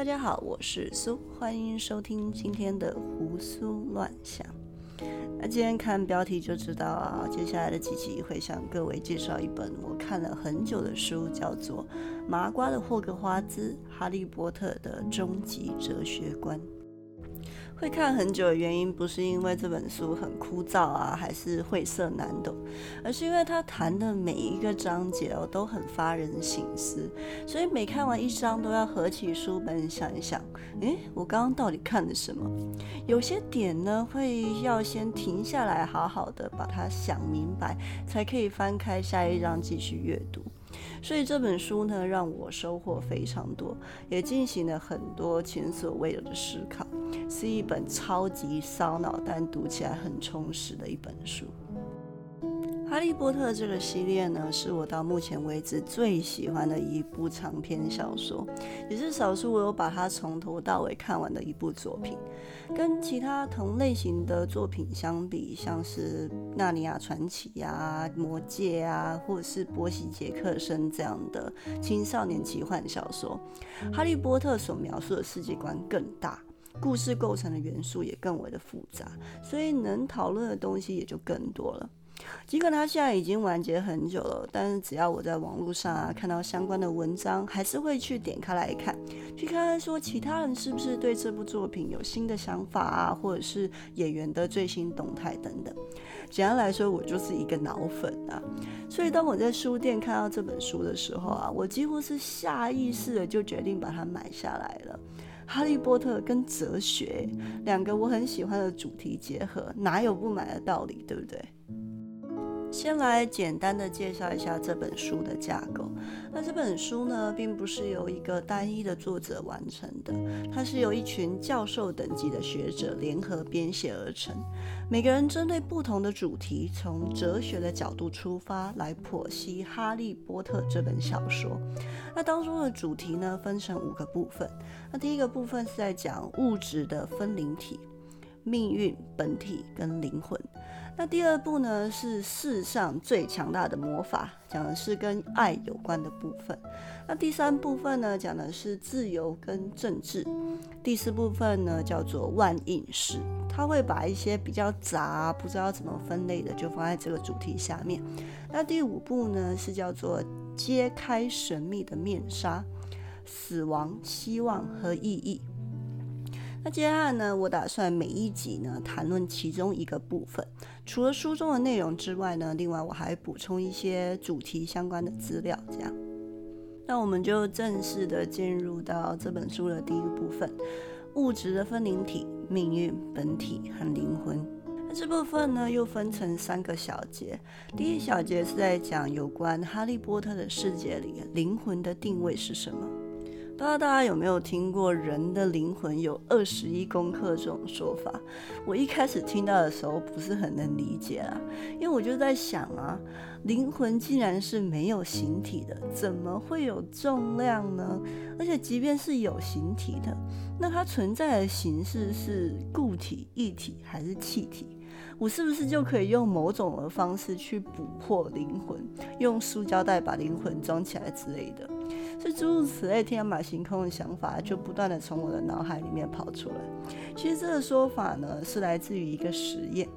大家好，我是苏，欢迎收听今天的胡思乱想。那今天看标题就知道啊，接下来的几集会向各位介绍一本我看了很久的书，叫做《麻瓜的霍格华兹：哈利波特的终极哲学观》。会看很久的原因，不是因为这本书很枯燥啊，还是晦涩难懂，而是因为他谈的每一个章节哦，都很发人省思。所以每看完一章，都要合起书本想一想，诶，我刚刚到底看了什么？有些点呢，会要先停下来，好好的把它想明白，才可以翻开下一章继续阅读。所以这本书呢，让我收获非常多，也进行了很多前所未有的思考，是一本超级烧脑，但读起来很充实的一本书。《哈利波特》这个系列呢，是我到目前为止最喜欢的一部长篇小说，也是少数我有把它从头到尾看完的一部作品。跟其他同类型的作品相比，像是《纳尼亚传奇》啊、《魔戒》啊，或者是《波西·杰克森》这样的青少年奇幻小说，《哈利波特》所描述的世界观更大，故事构成的元素也更为的复杂，所以能讨论的东西也就更多了。尽管它现在已经完结很久了，但是只要我在网络上啊看到相关的文章，还是会去点开来看，去看看说其他人是不是对这部作品有新的想法啊，或者是演员的最新动态等等。简单来说，我就是一个脑粉啊。所以当我在书店看到这本书的时候啊，我几乎是下意识的就决定把它买下来了。哈利波特跟哲学两个我很喜欢的主题结合，哪有不买的道理，对不对？先来简单的介绍一下这本书的架构。那这本书呢，并不是由一个单一的作者完成的，它是由一群教授等级的学者联合编写而成。每个人针对不同的主题，从哲学的角度出发，来剖析《哈利波特》这本小说。那当中的主题呢，分成五个部分。那第一个部分是在讲物质的分灵体、命运、本体跟灵魂。那第二部呢是世上最强大的魔法，讲的是跟爱有关的部分。那第三部分呢讲的是自由跟政治。第四部分呢叫做万应室，他会把一些比较杂、不知道怎么分类的就放在这个主题下面。那第五部呢是叫做揭开神秘的面纱，死亡、希望和意义。那接下来呢，我打算每一集呢谈论其中一个部分。除了书中的内容之外呢，另外我还补充一些主题相关的资料。这样，那我们就正式的进入到这本书的第一个部分：物质的分灵体、命运、本体和灵魂。那这部分呢，又分成三个小节。第一小节是在讲有关哈利波特的世界里灵魂的定位是什么。不知道大家有没有听过人的灵魂有二十一公克这种说法？我一开始听到的时候不是很能理解啊，因为我就在想啊，灵魂既然是没有形体的，怎么会有重量呢？而且即便是有形体的，那它存在的形式是固体、液体还是气体？我是不是就可以用某种的方式去捕获灵魂，用塑胶袋把灵魂装起来之类的？是诸如此类天马行空的想法就不断的从我的脑海里面跑出来。其实这个说法呢，是来自于一个实验，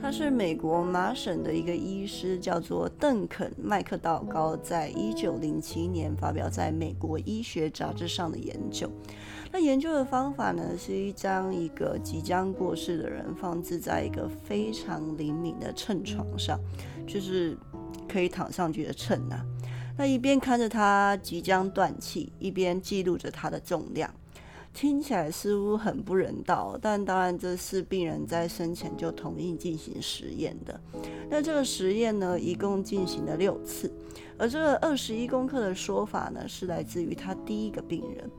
他是美国麻省的一个医师，叫做邓肯麦克道高，在一九零七年发表在美国医学杂志上的研究。那研究的方法呢，是一张一个即将过世的人放置在一个非常灵敏的秤床上，就是可以躺上去的秤呐。那一边看着他即将断气，一边记录着他的重量，听起来似乎很不人道，但当然这是病人在生前就同意进行实验的。那这个实验呢，一共进行了六次，而这个二十一公克的说法呢，是来自于他第一个病人。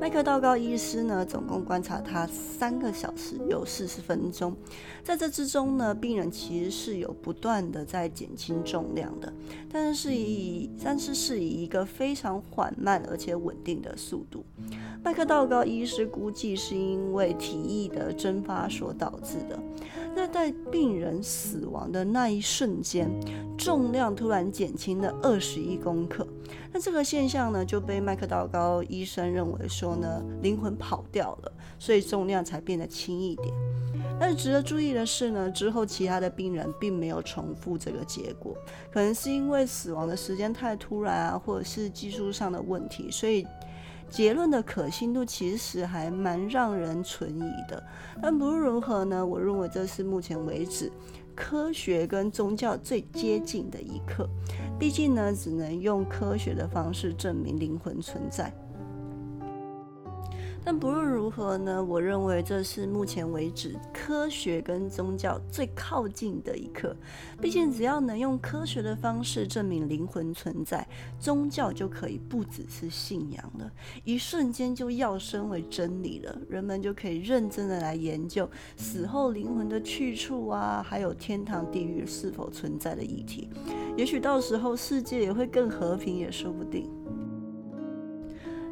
麦克道高医师呢，总共观察他三个小时有四十分钟，在这之中呢，病人其实是有不断的在减轻重量的，但是以但是是以一个非常缓慢而且稳定的速度。麦克道高医师估计是因为体液的蒸发所导致的。那在病人死亡的那一瞬间，重量突然减轻了二十一公克。那这个现象呢，就被麦克道高医生认为说呢，灵魂跑掉了，所以重量才变得轻一点。但是值得注意的是呢，之后其他的病人并没有重复这个结果，可能是因为死亡的时间太突然啊，或者是技术上的问题，所以结论的可信度其实还蛮让人存疑的。但不论如何呢，我认为这是目前为止科学跟宗教最接近的一刻，毕竟呢，只能用科学的方式证明灵魂存在。但不论如何呢，我认为这是目前为止科学跟宗教最靠近的一刻。毕竟只要能用科学的方式证明灵魂存在，宗教就可以不只是信仰了，一瞬间就要升为真理了。人们就可以认真的来研究死后灵魂的去处啊，还有天堂地狱是否存在的议题。也许到时候世界也会更和平，也说不定。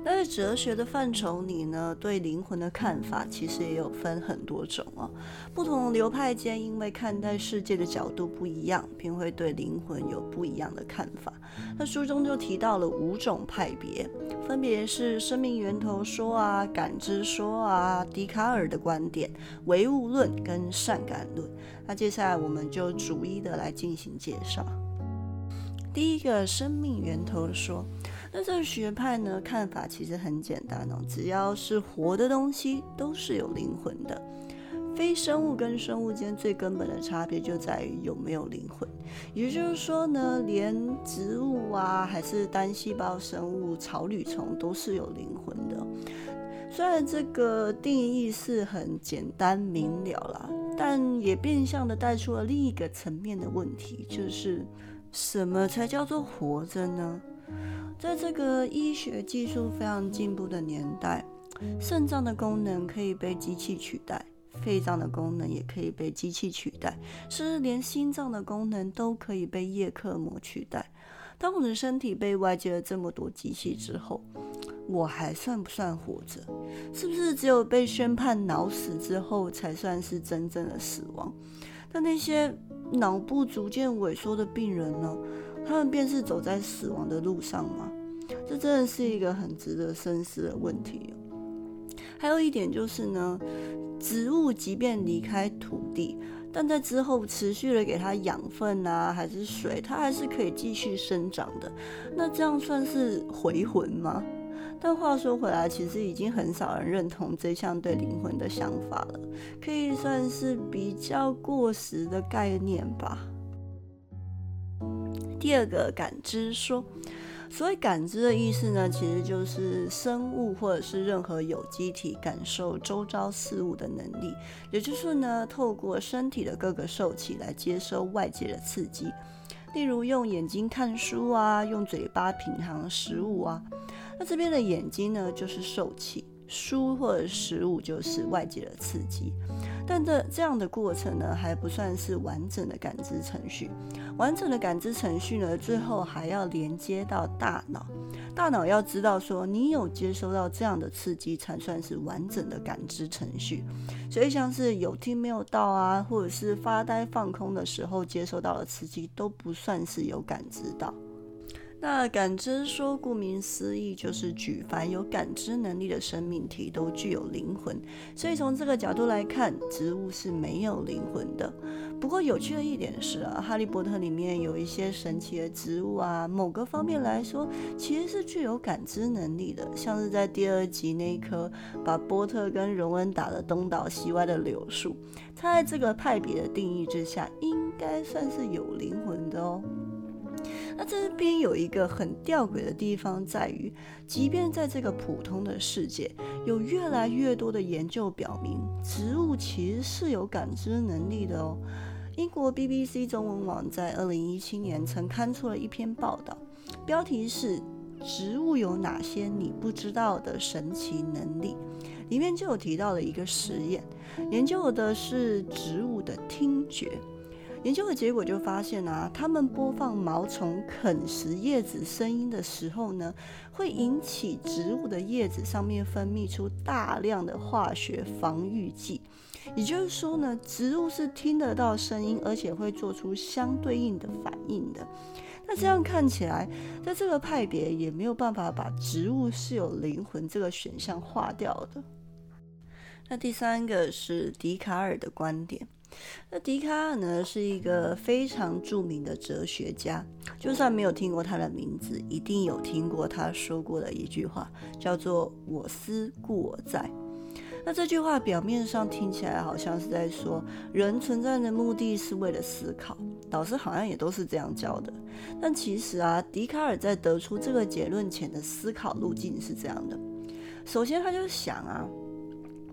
在哲学的范畴里呢，对灵魂的看法其实也有分很多种哦。不同流派间因为看待世界的角度不一样，便会对灵魂有不一样的看法。那书中就提到了五种派别，分别是生命源头说啊、感知说啊、笛卡尔的观点、唯物论跟善感论。那接下来我们就逐一的来进行介绍。第一个生命源头说。那这个学派呢，看法其实很简单哦，只要是活的东西都是有灵魂的。非生物跟生物间最根本的差别就在于有没有灵魂。也就是说呢，连植物啊，还是单细胞生物、草履虫都是有灵魂的。虽然这个定义是很简单明了啦，但也变相的带出了另一个层面的问题，就是什么才叫做活着呢？在这个医学技术非常进步的年代，肾脏的功能可以被机器取代，肺脏的功能也可以被机器取代，甚至连心脏的功能都可以被叶克膜取代。当我的身体被外界了这么多机器之后，我还算不算活着？是不是只有被宣判脑死之后才算是真正的死亡？那那些脑部逐渐萎缩的病人呢？他们便是走在死亡的路上吗？这真的是一个很值得深思的问题。还有一点就是呢，植物即便离开土地，但在之后持续的给它养分啊，还是水，它还是可以继续生长的。那这样算是回魂吗？但话说回来，其实已经很少人认同这项对灵魂的想法了，可以算是比较过时的概念吧。第二个感知说，所谓感知的意思呢，其实就是生物或者是任何有机体感受周遭事物的能力，也就是呢，透过身体的各个受器来接收外界的刺激，例如用眼睛看书啊，用嘴巴品尝食物啊。那这边的眼睛呢，就是受气。书或者食物就是外界的刺激，但这这样的过程呢，还不算是完整的感知程序。完整的感知程序呢，最后还要连接到大脑。大脑要知道说你有接收到这样的刺激，才算是完整的感知程序。所以像是有听没有到啊，或者是发呆放空的时候接收到的刺激，都不算是有感知到。那感知说，顾名思义，就是举凡有感知能力的生命体都具有灵魂。所以从这个角度来看，植物是没有灵魂的。不过有趣的一点是啊，《哈利波特》里面有一些神奇的植物啊，某个方面来说，其实是具有感知能力的。像是在第二集那一棵把波特跟荣恩打得东倒西歪的柳树，它在这个派别的定义之下，应该算是有灵魂的哦。那这边有一个很吊诡的地方，在于，即便在这个普通的世界，有越来越多的研究表明，植物其实是有感知能力的哦。英国 BBC 中文网在二零一七年曾刊出了一篇报道，标题是《植物有哪些你不知道的神奇能力》，里面就有提到了一个实验，研究的是植物的听觉。研究的结果就发现啊，他们播放毛虫啃食叶子声音的时候呢，会引起植物的叶子上面分泌出大量的化学防御剂，也就是说呢，植物是听得到声音，而且会做出相对应的反应的。那这样看起来，在这个派别也没有办法把植物是有灵魂这个选项划掉的。那第三个是笛卡尔的观点。那笛卡尔呢是一个非常著名的哲学家，就算没有听过他的名字，一定有听过他说过的一句话，叫做“我思故我在”。那这句话表面上听起来好像是在说人存在的目的是为了思考，导师好像也都是这样教的。但其实啊，笛卡尔在得出这个结论前的思考路径是这样的：首先，他就想啊。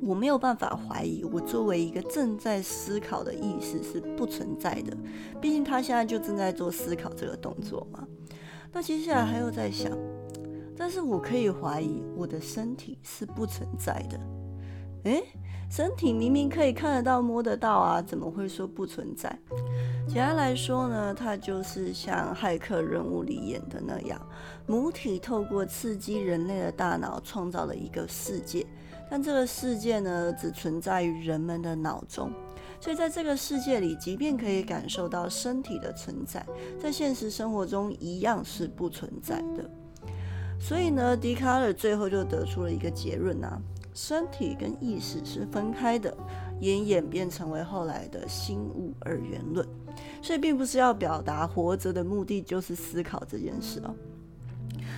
我没有办法怀疑，我作为一个正在思考的意识是不存在的。毕竟他现在就正在做思考这个动作嘛。那接下来还有在想，但是我可以怀疑我的身体是不存在的。诶，身体明明可以看得到、摸得到啊，怎么会说不存在？简单来说呢，它就是像骇客任务里演的那样，母体透过刺激人类的大脑，创造了一个世界。但这个世界呢，只存在于人们的脑中，所以在这个世界里，即便可以感受到身体的存在，在现实生活中一样是不存在的。所以呢，笛卡尔最后就得出了一个结论啊，身体跟意识是分开的，也演变成为后来的心物二元论。所以并不是要表达活着的目的就是思考这件事哦。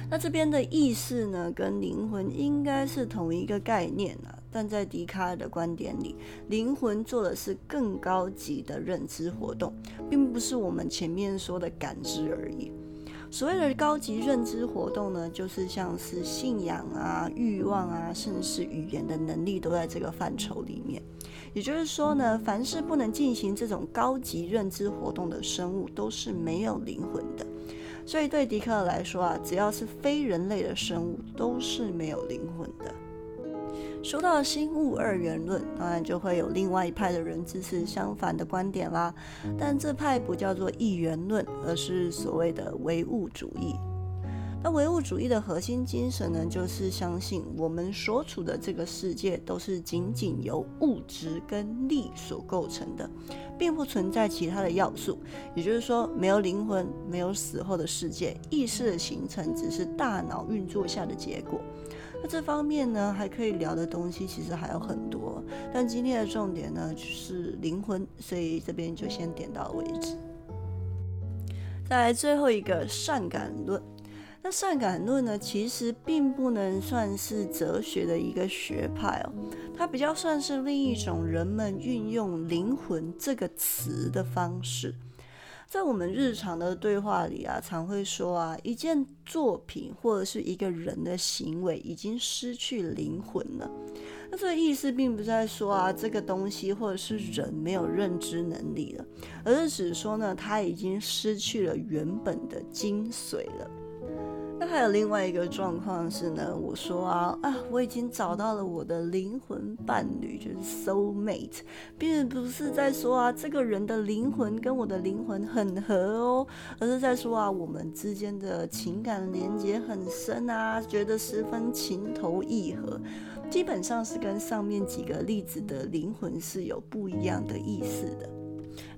那这边的意识呢，跟灵魂应该是同一个概念啊，但在笛卡尔的观点里，灵魂做的是更高级的认知活动，并不是我们前面说的感知而已。所谓的高级认知活动呢，就是像是信仰啊、欲望啊，甚至是语言的能力，都在这个范畴里面。也就是说呢，凡是不能进行这种高级认知活动的生物，都是没有灵魂的。所以对迪克尔来说啊，只要是非人类的生物都是没有灵魂的。说到心物二元论，当然就会有另外一派的人支持相反的观点啦。但这派不叫做一元论，而是所谓的唯物主义。那唯物主义的核心精神呢，就是相信我们所处的这个世界都是仅仅由物质跟力所构成的，并不存在其他的要素。也就是说，没有灵魂，没有死后的世界，意识的形成只是大脑运作下的结果。那这方面呢，还可以聊的东西其实还有很多，但今天的重点呢就是灵魂，所以这边就先点到为止。再来最后一个善感论。那善感论呢，其实并不能算是哲学的一个学派哦，它比较算是另一种人们运用“灵魂”这个词的方式。在我们日常的对话里啊，常会说啊，一件作品或者是一个人的行为已经失去灵魂了。那这个意思并不在说啊，这个东西或者是人没有认知能力了，而是指说呢，它已经失去了原本的精髓了。那还有另外一个状况是呢，我说啊啊，我已经找到了我的灵魂伴侣，就是 soul mate，并不是在说啊，这个人的灵魂跟我的灵魂很合哦，而是在说啊，我们之间的情感连接很深啊，觉得十分情投意合，基本上是跟上面几个例子的灵魂是有不一样的意思的。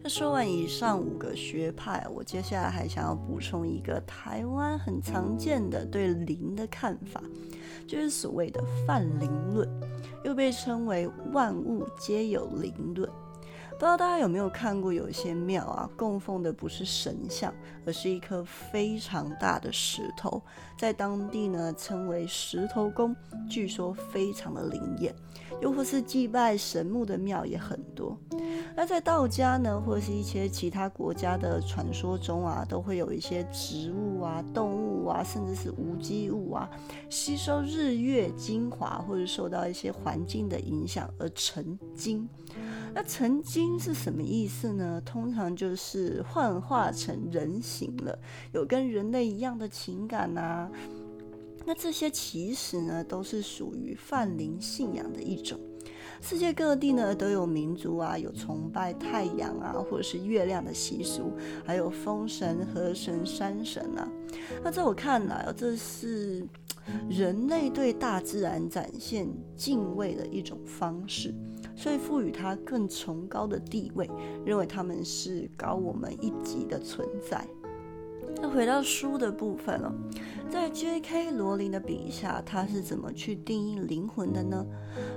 那说完以上五个学派，我接下来还想要补充一个台湾很常见的对灵的看法，就是所谓的泛灵论，又被称为万物皆有灵论。不知道大家有没有看过，有一些庙啊，供奉的不是神像，而是一颗非常大的石头，在当地呢称为石头公，据说非常的灵验。又或是祭拜神木的庙也很多。在道家呢，或者是一些其他国家的传说中啊，都会有一些植物啊、动物啊，甚至是无机物啊，吸收日月精华，或者受到一些环境的影响而成精。那成精是什么意思呢？通常就是幻化成人形了，有跟人类一样的情感呐。那这些其实呢，都是属于泛灵信仰的一种。世界各地呢都有民族啊，有崇拜太阳啊，或者是月亮的习俗，还有风神、河神、山神啊。那在我看来，这是人类对大自然展现敬畏的一种方式，所以赋予它更崇高的地位，认为他们是高我们一级的存在。那回到书的部分了，在 J.K. 罗琳的笔下，他是怎么去定义灵魂的呢？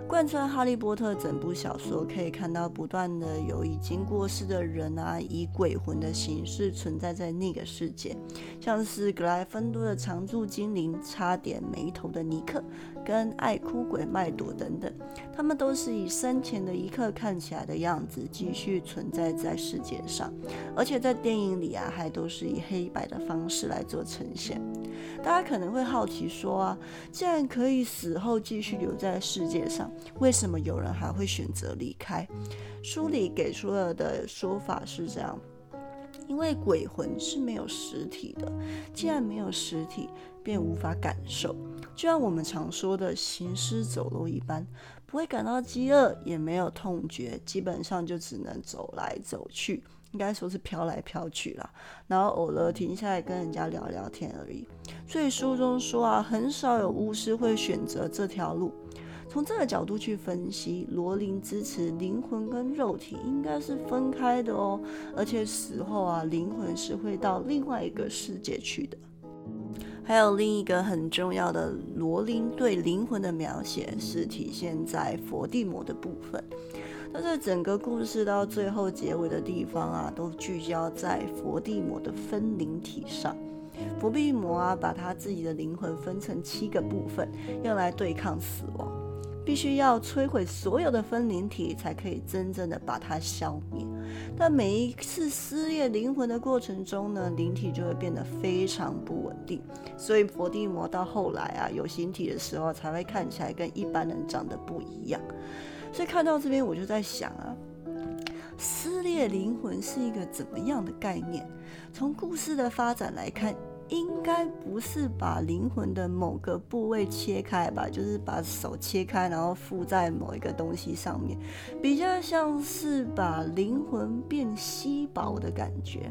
贯穿《哈利波特》整部小说，可以看到不断的有已经过世的人啊，以鬼魂的形式存在在那个世界，像是格莱芬多的常驻精灵、差点没头的尼克。跟爱哭鬼麦朵等等，他们都是以生前的一刻看起来的样子继续存在在世界上，而且在电影里啊，还都是以黑白的方式来做呈现。大家可能会好奇说啊，既然可以死后继续留在世界上，为什么有人还会选择离开？书里给出了的说法是这样。因为鬼魂是没有实体的，既然没有实体，便无法感受，就像我们常说的行尸走肉一般，不会感到饥饿，也没有痛觉，基本上就只能走来走去，应该说是飘来飘去啦，然后偶尔停下来跟人家聊聊天而已。所以书中说啊，很少有巫师会选择这条路。从这个角度去分析，罗琳支持灵魂跟肉体应该是分开的哦，而且死后啊，灵魂是会到另外一个世界去的。还有另一个很重要的，罗琳对灵魂的描写是体现在佛地魔的部分。但是整个故事到最后结尾的地方啊，都聚焦在佛地魔的分灵体上。佛地魔啊，把他自己的灵魂分成七个部分，用来对抗死亡。必须要摧毁所有的分灵体，才可以真正的把它消灭。但每一次撕裂灵魂的过程中呢，灵体就会变得非常不稳定。所以佛地魔到后来啊，有形体的时候才会看起来跟一般人长得不一样。所以看到这边，我就在想啊，撕裂灵魂是一个怎么样的概念？从故事的发展来看。应该不是把灵魂的某个部位切开吧，就是把手切开，然后附在某一个东西上面，比较像是把灵魂变稀薄的感觉，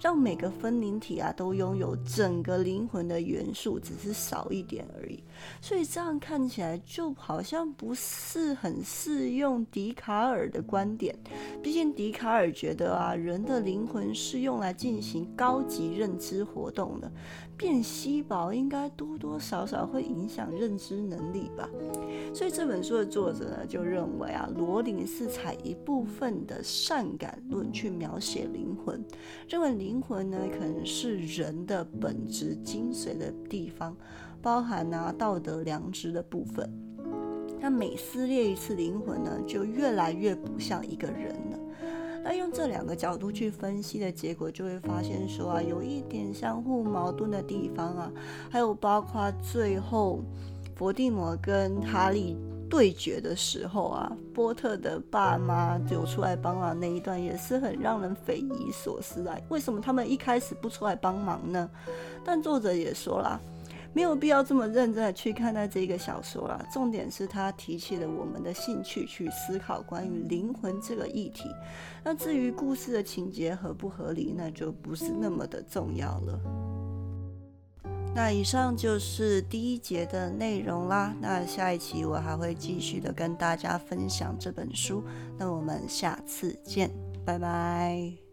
让每个分灵体啊都拥有整个灵魂的元素，只是少一点而已。所以这样看起来就好像不是很适用笛卡尔的观点，毕竟笛卡尔觉得啊，人的灵魂是用来进行高级认知活动的。变稀薄应该多多少少会影响认知能力吧，所以这本书的作者呢就认为啊，罗琳是采一部分的善感论去描写灵魂，认为灵魂呢可能是人的本质精髓的地方，包含啊道德良知的部分。那每撕裂一次灵魂呢，就越来越不像一个人了。那用这两个角度去分析的结果，就会发现说啊，有一点相互矛盾的地方啊，还有包括最后伏地魔跟哈利对决的时候啊，波特的爸妈就出来帮忙那一段，也是很让人匪夷所思啊。为什么他们一开始不出来帮忙呢？但作者也说了。没有必要这么认真的去看待这个小说了。重点是它提起了我们的兴趣，去思考关于灵魂这个议题。那至于故事的情节合不合理，那就不是那么的重要了。那以上就是第一节的内容啦。那下一期我还会继续的跟大家分享这本书。那我们下次见，拜拜。